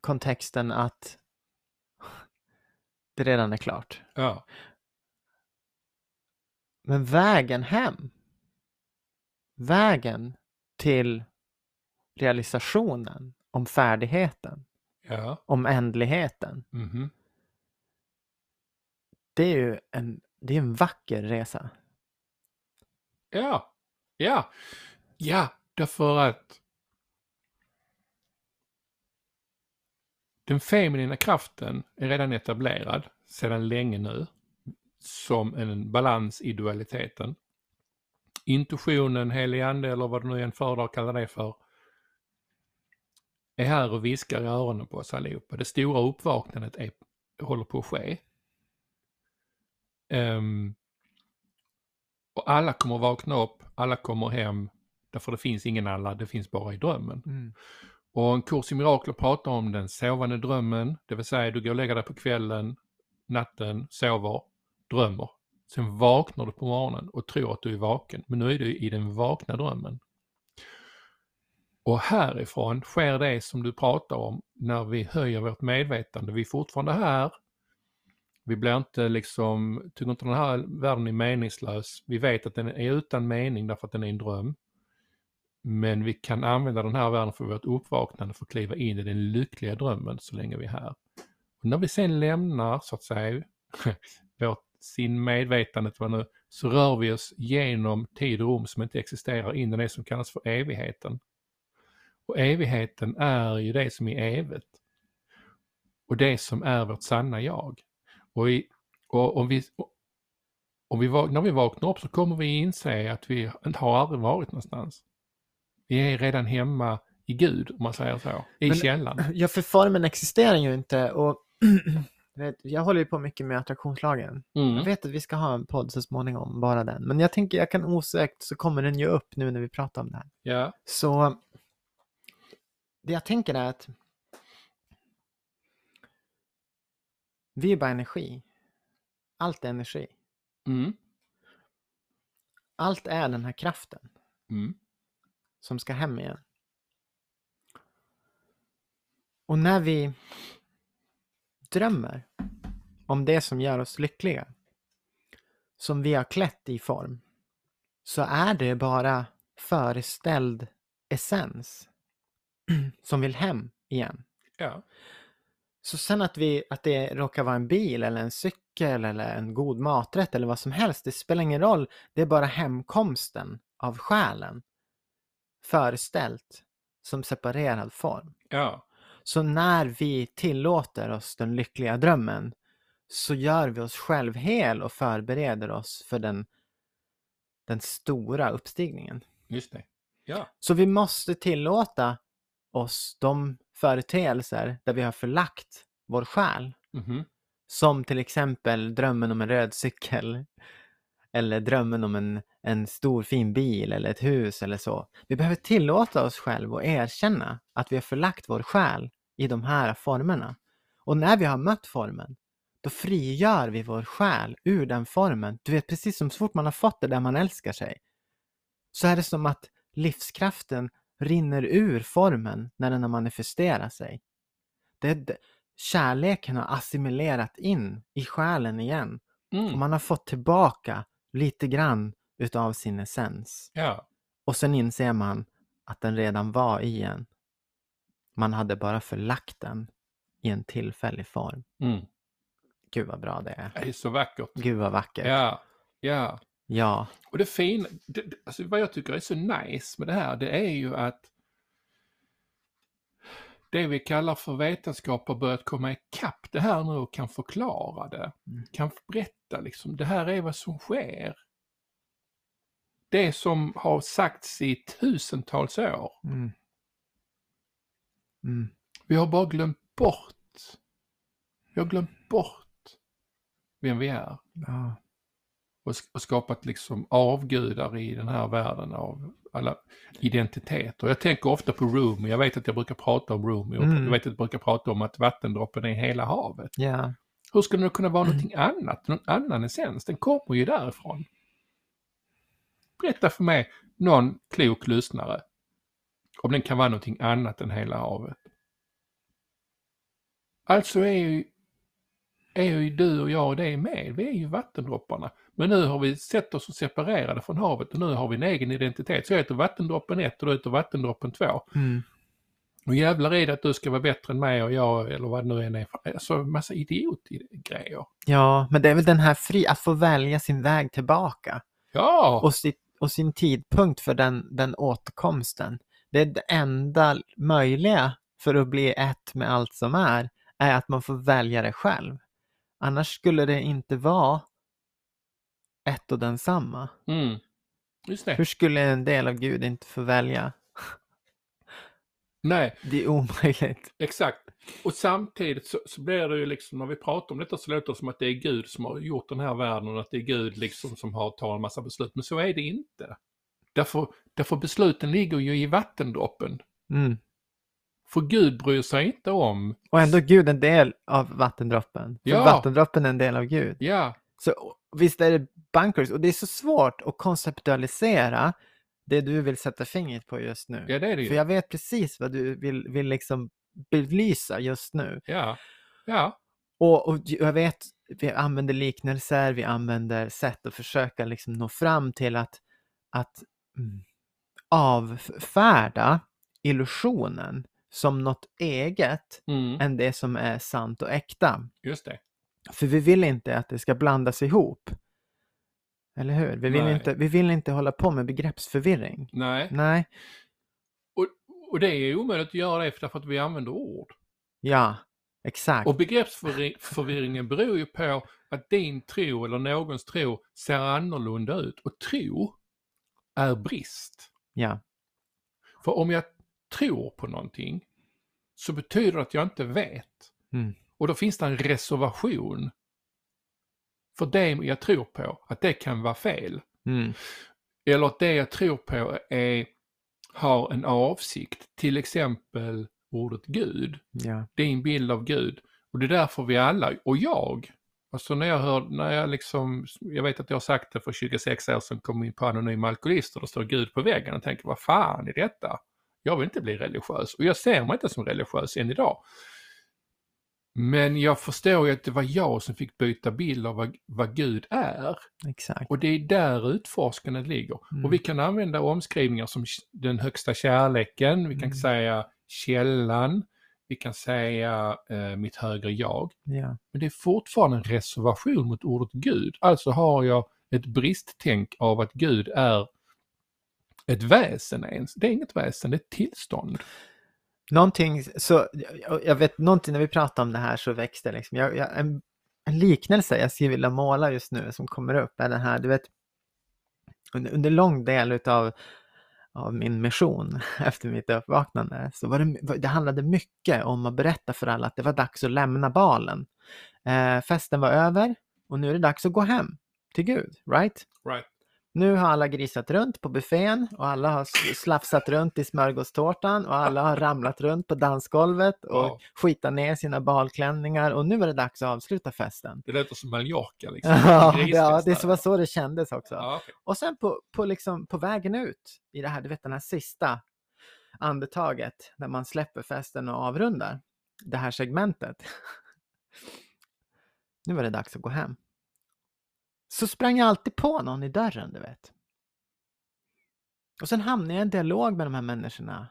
kontexten att det redan är klart. Ja, Men vägen hem, vägen till realisationen om färdigheten, ja. om ändligheten, mhm. det är ju en, det är en vacker resa. Ja, ja, ja, därför att den feminina kraften är redan etablerad sedan länge nu som en balans i dualiteten. Intuitionen, helig ande eller vad du nu än föredrar att kalla det för är här och viskar i öronen på oss allihopa. Det stora uppvaknandet är, håller på att ske. Um, och alla kommer vakna upp, alla kommer hem, därför det finns ingen alla, det finns bara i drömmen. Mm. Och en kurs i mirakler pratar om den sovande drömmen, det vill säga du går och lägger dig på kvällen, natten, sover, drömmer. Sen vaknar du på morgonen och tror att du är vaken, men nu är du i den vakna drömmen. Och härifrån sker det som du pratar om när vi höjer vårt medvetande. Vi är fortfarande här. Vi blir inte liksom, tycker inte den här världen är meningslös. Vi vet att den är utan mening därför att den är en dröm. Men vi kan använda den här världen för vårt uppvaknande för att kliva in i den lyckliga drömmen så länge vi är här. Och när vi sen lämnar, så att säga, vårt sin medvetandet vad nu, så rör vi oss genom tid och rum som inte existerar in i det som kallas för evigheten. Och evigheten är ju det som är evigt. Och det som är vårt sanna jag. Och, i, och om vi, och vi, när vi vaknar upp så kommer vi inse att vi inte har aldrig varit någonstans. Vi är redan hemma i Gud, om man säger så, i Men- källan. Ja, för formen existerar ju inte och jag håller ju på mycket med attraktionslagen. Jag Mm. vet att vi ska ha en podd så småningom, bara den. Men jag tänker, jag kan osökt så kommer den ju upp nu när vi pratar om det här. Ja, Så det jag tänker är att vi är bara energi. Allt är energi. mm. Allt är den här kraften Mm. Som ska hem igen. Och när vi drömmer om det som gör oss lyckliga, som vi har klätt i form, så är det bara föreställd essens som vill hem igen. ja, Så sen att, vi, att det råkar vara en bil eller en cykel eller en god maträtt eller vad som helst, det spelar ingen roll. Det är bara hemkomsten av själen föreställt som separerad form. ja, Så när vi tillåter oss den lyckliga drömmen så gör vi oss själv hel och förbereder oss för den, den stora uppstigningen. just det. Ja, Så vi måste tillåta oss de företeelser där vi har förlagt vår själ. Mhm. Som till exempel drömmen om en röd cykel. Eller drömmen om en, en stor fin bil eller ett hus eller så. Vi behöver tillåta oss själva och erkänna att vi har förlagt vår själ i de här formerna. Och när vi har mött formen, då frigör vi vår själ ur den formen. Du vet, precis som så fort man har fått det där man älskar sig, så är det som att livskraften rinner ur formen när den har manifesterat sig. Det, kärleken har assimilerat in i själen igen och Mm. man har fått tillbaka lite grann utav sin essens. Ja. Och sen inser man att den redan var i en. Man hade bara förlagt den i en tillfällig form. Mm. Gud vad bra det är. Det är så vackert. Gud vad vackert. Ja. Ja. Ja. Och det fina, det, alltså vad jag tycker är så nice med det här, det är ju att det vi kallar för vetenskap har börjat komma ikapp det här nu och kan förklara det. Mm. Kan berätta liksom, det här är vad som sker. Det som har sagts i tusentals år. Mm. Mm. Vi har bara glömt bort. Vi har glömt bort vem vi är. Ja. Och, och skapat liksom avgudar i den här världen av alla identiteter. Jag tänker ofta på Rumi, jag vet att jag brukar prata om Rumi och Mm. jag vet att jag brukar prata om att vattendroppen är hela havet. ja. Hur skulle det kunna vara någonting annat, någon annan essens? Den kommer ju därifrån. Berätta för mig, någon klok lyssnare, om den kan vara någonting annat än hela havet. Alltså är ju, är ju du och jag och det med, vi är ju vattendropparna. Men nu har vi sett oss separerade från havet och nu har vi en egen identitet. Så jag heter vattendroppen 1 och du heter vattendroppen 2. Mm. Och jävlar i det att du ska vara bättre än mig och jag eller vad det nu än är. Alltså massa idiotgrejer. ja, men det är väl den här fri, att få välja sin väg tillbaka. Ja! och, sitt, och sin tidpunkt för den, den återkomsten. Det är det enda möjliga för att bli ett med allt som är, är att man får välja det själv. Annars skulle det inte vara ett och densamma. Mm. Just det. Hur skulle en del av Gud inte få välja? Nej, Det är omöjligt. exakt. Och samtidigt så, så blir det ju liksom, när vi pratar om detta så låter det som att det är Gud som har gjort den här världen och att det är Gud liksom som har tagit en massa beslut. Men så är det inte. Därför, därför besluten ligger ju i vattendroppen. Mm. För Gud bryr sig inte om, Och ändå är Gud en del av vattendroppen. För Ja. vattendroppen är en del av Gud. ja, Så visst är det bunkers och det är så svårt att konceptualisera det du vill sätta fingret på just nu. ja det är det För ju. jag vet precis vad du vill, vill liksom belysa just nu. Ja, ja, Och, och jag vet, vi använder liknelser, vi använder sätt att försöka liksom nå fram till att, att mm, avfärda illusionen som något eget mm, än det som är sant och äkta. just det. För vi vill inte att det ska blandas ihop. Eller hur? Vi vill, Nej. inte, vi vill inte hålla på med begreppsförvirring. Nej, Nej, och, och det är omöjligt att göra det för att vi använder ord. ja, exakt. Och begreppsförvirringen beror ju på att din tro eller någons tro ser annorlunda ut. Och tro är brist. Ja, För om jag tror på någonting så betyder det att jag inte vet. Mm. Och då finns det en reservation för det jag tror på, att det kan vara fel. mm. Eller att det jag tror på är, har en avsikt, till exempel ordet Gud. ja, din bild av Gud. Och det är därför vi alla, och jag, alltså när jag hör, när jag liksom, jag vet att jag har sagt det för 26 år sedan, kom in på Anonyma Alkoholister, och står Gud på väggen och tänker, vad fan är detta? Jag vill inte bli religiös, och jag ser mig inte som religiös än idag. Men jag förstår ju att det var jag som fick byta bild av vad, vad Gud är. exakt. Och det är där utforskandet ligger. Mm. Och vi kan använda omskrivningar som den högsta kärleken, vi kan Mm. säga källan, vi kan säga eh, mitt högre jag. Ja, Men det är fortfarande en reservation mot ordet Gud. Alltså har jag ett bristtänk av att Gud är ett väsen ens. Det är inget väsen, det är ett tillstånd någonting, så jag, vet, någonting när vi pratar om det här så växte liksom, jag, jag, en, en liknelse jag skulle vilja måla just nu som kommer upp är den här, du vet, under, under lång del utav av min mission efter mitt uppvaknande så var det, det handlade mycket om att berätta för alla att det var dags att lämna balen. Eh, festen var över och nu är det dags att gå hem till Gud, right? Right. Nu har alla grisat runt på buffén och alla har slafsat runt i smörgåstårtan och alla har ramlat runt på dansgolvet och Wow. skitat ner sina balklänningar och nu är det dags att avsluta festen. Det låter som Mallorca liksom. Ja, ja, det var så det kändes också. Ja, okej. Och sen på, på, liksom, på vägen ut i det här, du vet den här sista andetaget när man släpper festen och avrundar det här segmentet. nu var det dags att gå hem. Så sprang jag alltid på någon i dörren, du vet. Och sen hamnade jag i en dialog med de här människorna.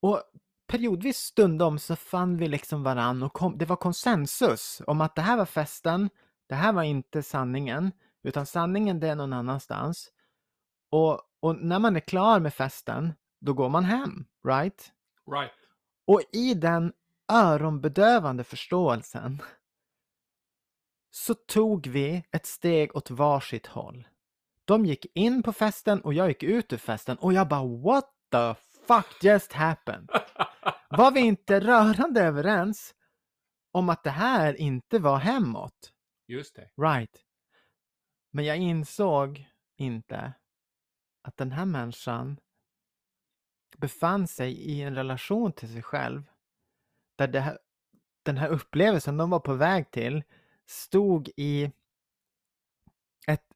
Och periodvis stundom så fann vi liksom varann och kom, det var konsensus om att det här var festen, det här var inte sanningen, utan sanningen det är någon annanstans. Och, och när man är klar med festen, då går man hem, right? Right. Och i den öronbedövande förståelsen så tog vi ett steg åt varsitt håll. De gick in på festen och jag gick ut ur festen och jag bara what the fuck just happened? Var vi inte rörande överens om att det här inte var hemåt? Just det. Right. Men jag insåg inte att den här människan befann sig i en relation till sig själv där här, den här upplevelsen de var på väg till stod i ett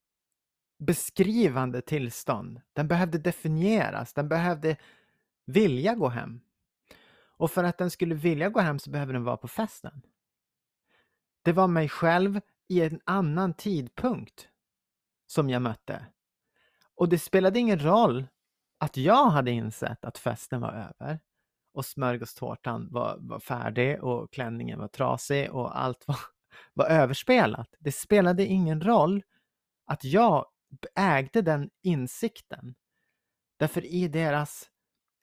beskrivande tillstånd. Den behövde definieras, den behövde vilja gå hem. Och för att den skulle vilja gå hem så behöver den vara på festen. Det var mig själv i en annan tidpunkt som jag mötte. Och det spelade ingen roll att jag hade insett att festen var över och smörgåstårtan var, var färdig och klänningen var trasig och allt var, var överspelat. Det spelade ingen roll att jag ägde den insikten. Därför i deras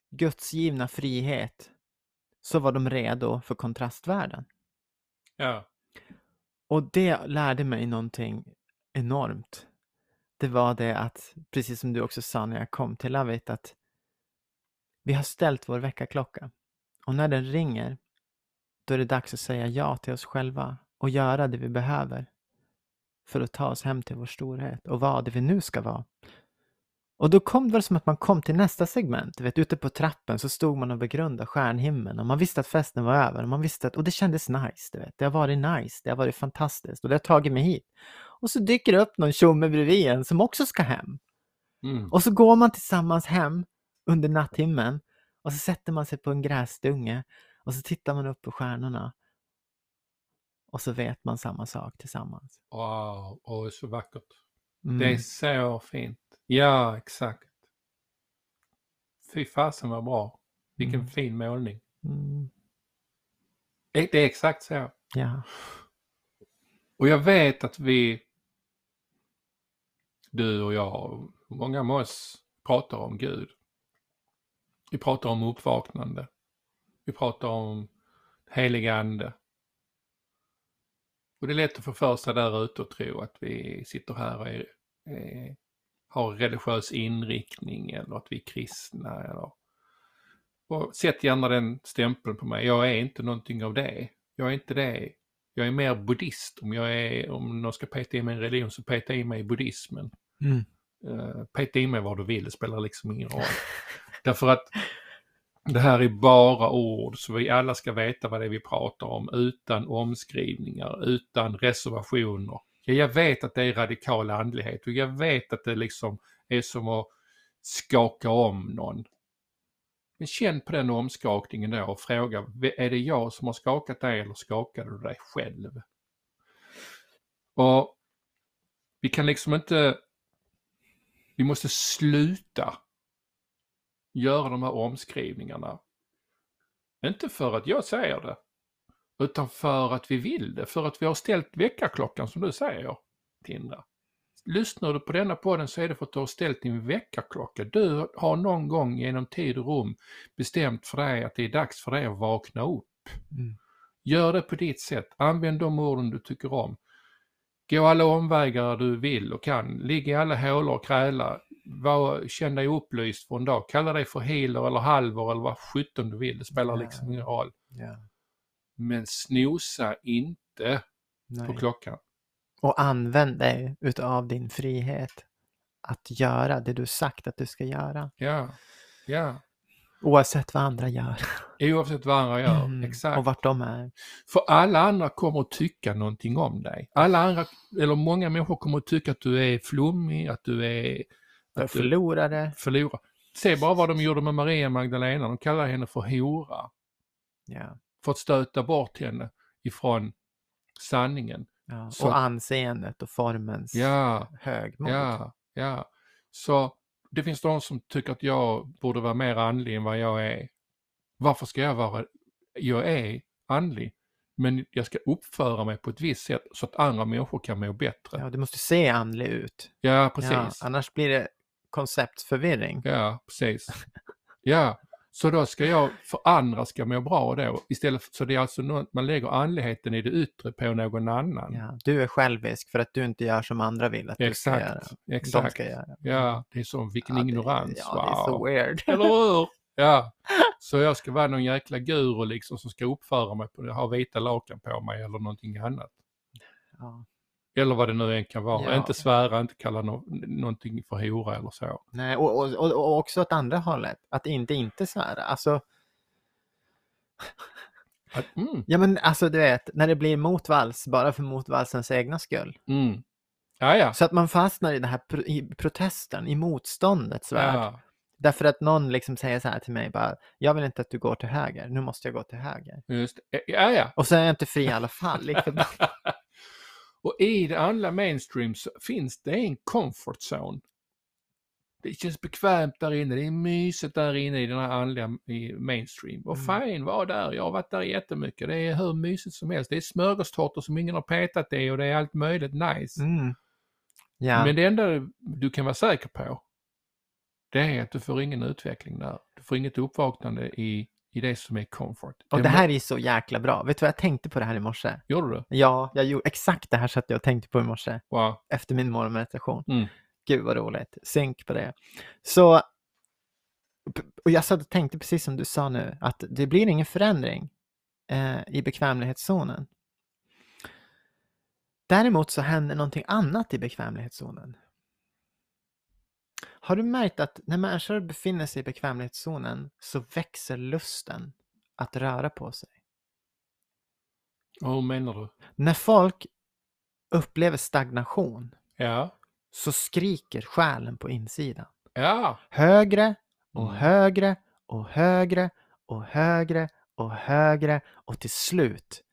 gudsgivna frihet så var de redo för kontrastvärlden. Ja. Och det lärde mig någonting enormt. Det var det att, precis som du också sa när jag kom till Lavit, att vi har ställt vår väckarklocka. Och när den ringer, då är det dags att säga ja till oss själva och göra det vi behöver för att ta oss hem till vår storhet och vara det vi nu ska vara. Och då kom det väl som att man kom till nästa segment. Du vet, ute på trappen så stod man och begrundade stjärnhimlen och man visste att festen var över. Och, man visste att, och det kändes nice. Du vet. Det har varit nice, det har varit fantastiskt och det har tagit mig hit. Och så dyker det upp någon tjomme bredvid en som också ska hem. Mm. Och så går man tillsammans hem under natthimlen och så sätter man sig på en gräsdunge och så tittar man upp på stjärnorna. Och så vet man samma sak tillsammans. Wow, och så vackert. Mm. Det är så fint. Ja, exakt. Fy fasen vad bra. Vilken Mm. fin målning. Mm. Det det är exakt så. Ja. Och jag vet att vi, du och jag, och många med oss pratar om Gud. Vi pratar om uppvaknande. Vi pratar om helig ande. Och det är lätt att få för sig där ute och tro att vi sitter här och är, är, har religiös inriktning eller att vi är kristna. Eller... Och sätt gärna den stämpeln på mig. Jag är inte någonting av det. Jag är inte det. Jag är mer buddhist. Om jag är, om någon ska peta i mig en religion så peta i mig i buddhismen. Mm. Uh, peta i mig vad du vill, det spelar liksom ingen roll. Därför att det här är bara ord så vi alla ska veta vad det är vi pratar om utan omskrivningar, utan reservationer. Jag vet att det är radikal andlighet och jag vet att det liksom är som att skaka om någon. Men känn på den omskakningen då och fråga, är det jag som har skakat dig eller skakade du dig själv? Och vi kan liksom inte, vi måste sluta göra de här omskrivningarna. Inte för att jag säger det, utan för att vi vill det, för att vi har ställt väckarklockan som du säger, Tindra. Lyssnar du på denna podden så är det för att du har ställt din väckarklocka. Du har någon gång genom tid och rum bestämt för dig att det är dags för dig att vakna upp. Mm. Gör det på ditt sätt, använd de orden du tycker om. Gå alla omvägar du vill och kan. Ligg i alla hålor och kräla. Var, känn dig upplyst för en dag. Kalla dig för healer eller halver eller vad sjutton du vill. Det spelar Nej. liksom ingen roll. Ja. Men snosa inte på Nej. klockan. Och använd dig utav din frihet att göra det du sagt att du ska göra. Ja, ja. Oavsett vad andra gör. Oavsett vad andra gör. Mm. Exakt. Och vart de är. För alla andra kommer att tycka någonting om dig. Alla andra, eller många människor kommer att tycka att du är flummig, att du är... Att du förlorare. förlorar. Se bara vad de gjorde med Maria Magdalena. De kallade henne för hora. Ja. För att stöta bort henne ifrån sanningen. ja. Så- Och anseendet och formens Ja, högmod. ja, ja. Så det finns de som tycker att jag borde vara mer andlig än vad jag är. Varför ska jag vara... Jag är andlig. Men jag ska uppföra mig på ett visst sätt så att andra människor kan må bättre. Ja, du måste se andlig ut. Ja, precis. Ja, annars blir det konceptförvirring. Ja, precis. Ja, så då ska jag, för andra ska må bra då, istället för, så det är alltså något, man lägger andligheten i det yttre på någon annan. Ja, du är självisk för att du inte gör som andra vill att du ska göra. Exakt, De exakt. ska göra. Ja, det är så, vilken Ja, det- ignorans. Ja, det är så wow. weird. Eller hur? Ja, så jag ska vara någon jäkla guru liksom som ska uppföra mig på det, ha vita lakan på mig eller någonting annat. Ja. Eller vad det nu än kan vara. Ja. Inte svära, inte kalla no någonting för hora eller så. Nej, och, och, och, och också åt andra hållet. Att inte inte svära. Alltså, Att, mm, ja men alltså du vet, när det blir motvalls bara för motvalsens egna skull. mm. Ja, ja. Så att man fastnar i den här pro, i protesten, i motståndets värld. ja. Därför att någon liksom säger så här till mig bara, jag vill inte att du går till höger, nu måste jag gå till höger. Just. Ja, ja. Och så är jag inte fri i alla fall. lik förbannat. och i det andra mainstream så finns det en comfort zone. Det känns bekvämt där inne, det är mysigt där inne i den här andliga i mainstream. Och Mm. fine, var där, jag har varit där jättemycket. Det är hur mysigt som helst. Det är smörgåstårtor som ingen har petat i och det är allt möjligt nice. Mm. Ja. Men det enda du kan vara säker på, det är att du får ingen utveckling där. Du får inget uppvaknande i, i det som är comfort. Och det är- här är så jäkla bra. Vet du vad jag tänkte på det här i morse? Gjorde du? Ja, jag gjorde exakt det här satt jag och tänkte på i morse Wow. efter min morgonmeditation. Mm. Gud vad roligt. Synk på det. Så, och jag satt och tänkte precis som du sa nu, att det blir ingen förändring eh, i bekvämlighetszonen. Däremot så händer någonting annat i bekvämlighetszonen. Har du märkt att när människor befinner sig i bekvämlighetszonen så växer lusten att röra på sig? Hur menar du? När folk upplever stagnation Ja. så skriker själen på insidan. Ja. Högre och Mm. högre och högre och högre och högre och till slut,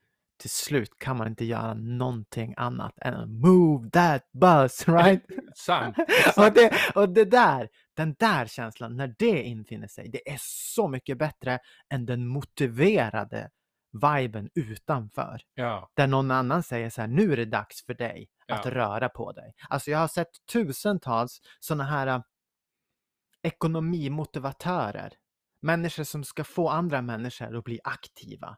till slut kan man inte göra någonting annat än att move that bus, right? Sant. och, det, och det där, den där känslan, när det infinner sig, det är så mycket bättre än den motiverade viben utanför. Ja. Där någon annan säger så här, nu är det dags för dig att Ja. röra på dig. Alltså jag har sett tusentals sådana här äh, ekonomimotivatörer. Människor som ska få andra människor att bli aktiva.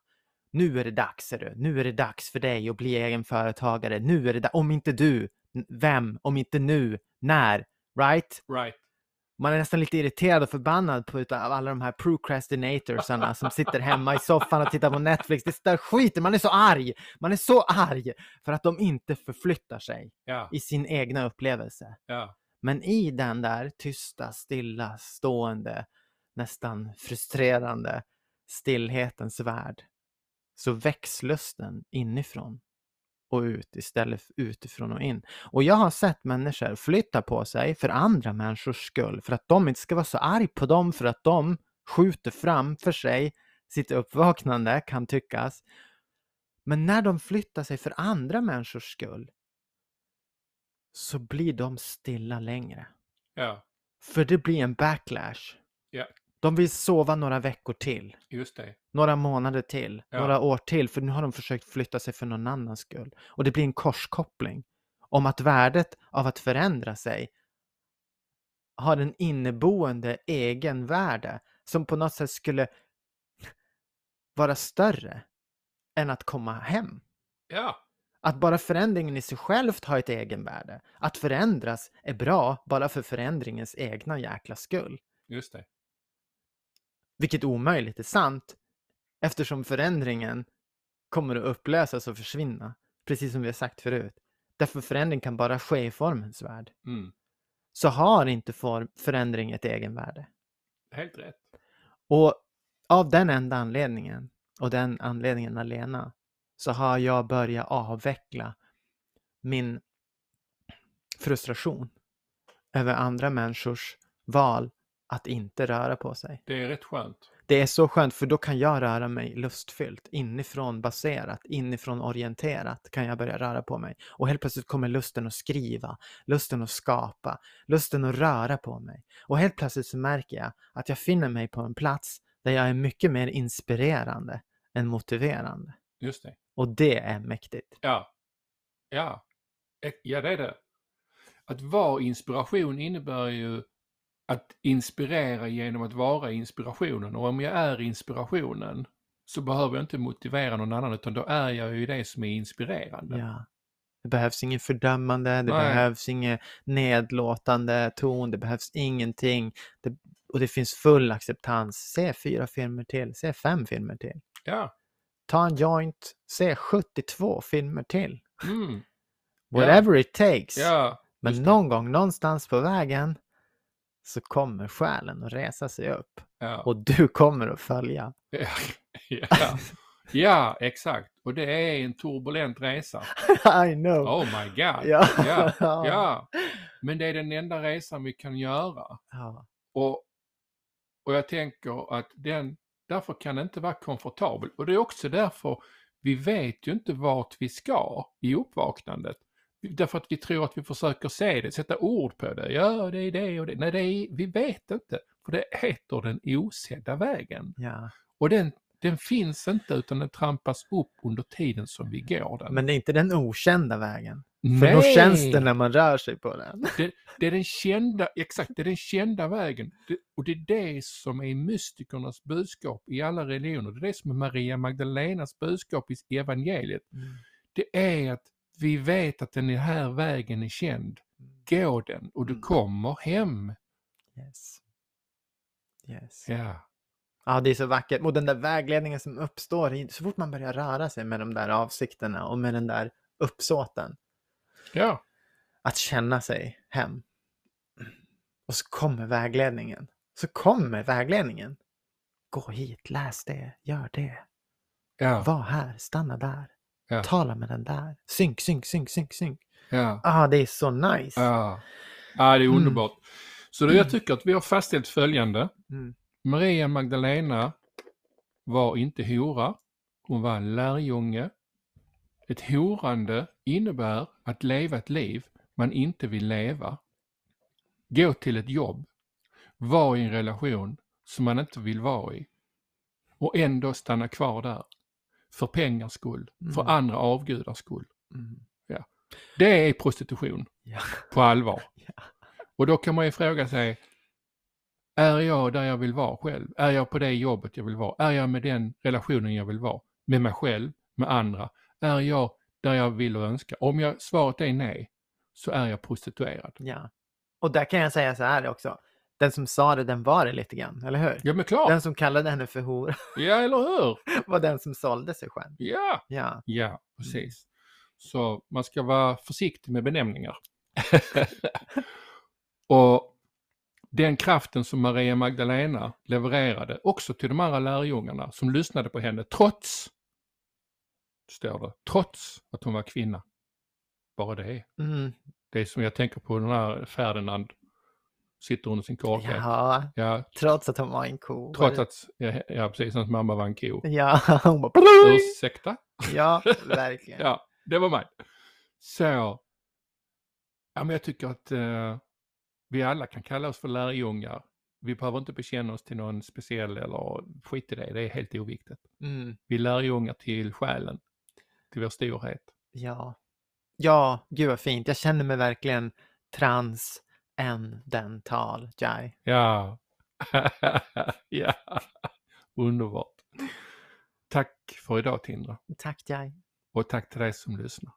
Nu är det dags, ser du. Nu är det dags för dig att bli egen företagare. Nu är det da- Om inte du, vem? Om inte nu, när? Right? Right. Man är nästan lite irriterad och förbannad på utav alla de här procrastinatorsarna som sitter hemma i soffan och tittar på Netflix. Det där skiten, man är så arg! Man är så arg för att de inte förflyttar sig Ja. i sin egna upplevelse. Ja. Men i den där tysta, stilla, stående, nästan frustrerande stillhetens värld så väcks lusten inifrån och ut istället för utifrån och in. Och jag har sett människor flytta på sig för andra människors skull, för att de inte ska vara så arg på dem, för att de skjuter framför sig sitt uppvaknande, kan tyckas. Men när de flyttar sig för andra människors skull så blir de stilla längre. Ja. För det blir en backlash. Ja. De vill sova några veckor till, Just det. några månader till, Ja. några år till, för nu har de försökt flytta sig för någon annans skull. Och det blir en korskoppling om att värdet av att förändra sig har en inneboende egenvärde som på något sätt skulle vara större än att komma hem. Ja. Att bara förändringen i sig självt har ett egenvärde. Att förändras är bra bara för förändringens egna jäkla skull. Just det. Vilket omöjligt är sant eftersom förändringen kommer att upplösas och försvinna. Precis som vi har sagt förut. Därför förändring kan bara ske i formens värld. Mm. Så har inte form, förändring ett egenvärde. Helt rätt. Och av den enda anledningen och den anledningen alena så har jag börjat avveckla min frustration över andra människors val att inte röra på sig. Det är rätt skönt. Det är så skönt för då kan jag röra mig lustfyllt, inifrån baserat, inifrån orienterat kan jag börja röra på mig. Och helt plötsligt kommer lusten att skriva, lusten att skapa, lusten att röra på mig. Och helt plötsligt så märker jag att jag finner mig på en plats där jag är mycket mer inspirerande än motiverande. Just det. Och det är mäktigt. Ja. Ja. Ja, det är det. Att vara inspiration innebär ju att inspirera genom att vara inspirationen. Och om jag är inspirationen så behöver jag inte motivera någon annan utan då är jag ju det som är inspirerande. Ja. Det behövs inget fördömande, det Nej. behövs inget nedlåtande ton, det behövs ingenting. Det, och det finns full acceptans. Se fyra filmer till, se fem filmer till. Ja. Ta en joint, se 72 filmer till. Mm. Whatever it takes. Ja. Men någon gång någonstans på vägen så kommer själen att resa sig upp Ja. och du kommer att följa. ja. ja, exakt. Och det är en turbulent resa. I know. Oh my god. Ja. Ja. ja. Men det är den enda resan vi kan göra. Ja. Och, och jag tänker att den, därför kan det inte vara komfortabel. Och det är också därför vi vet ju inte vart vi ska i uppvaknandet. Därför att vi tror att vi försöker se det, sätta ord på det. Ja, det är det och det. Nej, det är, vi vet inte. För det heter den osedda vägen. ja. Och den, den finns inte utan den trampas upp under tiden som vi går den. Men det är inte den okända vägen. För Nej! då känns det när man rör sig på den. det, det är den kända, exakt, det är den kända vägen. Det, och det är det som är mystikernas budskap i alla religioner. Det är det som är Maria Magdalenas budskap i evangeliet. Det är att vi vet att den här vägen är känd. Gå den och du Mm. kommer hem. Yes. Yes. Ja, Ja, det är så vackert. Och den där vägledningen som uppstår så fort man börjar röra sig med de där avsikterna och med den där uppsåten. ja, Att känna sig hem. Och så kommer vägledningen. Så kommer vägledningen. Gå hit, läs det, gör det. ja, Var här, stanna där. Ja. Tala med den där. Synk, synk, synk, synk, synk. ja. Ah, det är så nice. Ja, ja det är Mm. underbart. Så då jag tycker att vi har fastställt följande. Mm. Maria Magdalena var inte hora, hon var lärjunge. Ett horande innebär att leva ett liv man inte vill leva. Gå till ett jobb, vara i en relation som man inte vill vara i och ändå stanna kvar där. För pengars skull, för Mm. andra avgudars skull. Mm. Det är prostitution Ja. på allvar. Ja. Och då kan man ju fråga sig, är jag där jag vill vara själv? Är jag på det jobbet jag vill vara? Är jag med den relationen jag vill vara? Med mig själv, med andra? Är jag där jag vill och önskar? Om jag, svaret är nej, så är jag prostituerad. ja. Och där kan jag säga så här också. Den som sa det, den var det lite grann, eller hur? Ja men klart, Den som kallade henne för hora ja eller hur? var den som sålde sig själv. Ja, Ja. ja precis. Så man ska vara försiktig med benämningar. och den kraften som Maria Magdalena levererade också till de andra lärjungarna som lyssnade på henne trots, står det, trots att hon var kvinna. Bara det. Mm. Det är som jag tänker på den här Ferdinand, sitter under sin korkek. Ja. ja, trots att hon var en ko. trots att, ja, ja precis, hans mamma var en ko. Ja, hon bara... Ursäkta? Ja, verkligen. Ja, det var mig. Så, ja men jag tycker att eh, vi alla kan kalla oss för lärjungar. Vi behöver inte bekänna oss till någon speciell eller skit i det, det är helt oviktigt. Mm. Vi är lärjungar till själen, till vår storhet. Ja. Ja, gud vad fint. Jag känner mig verkligen transcendental, Jai. Ja, ja, underbart. Tack för idag Tindra. Tack, Jai. och tack till dig som lyssnar.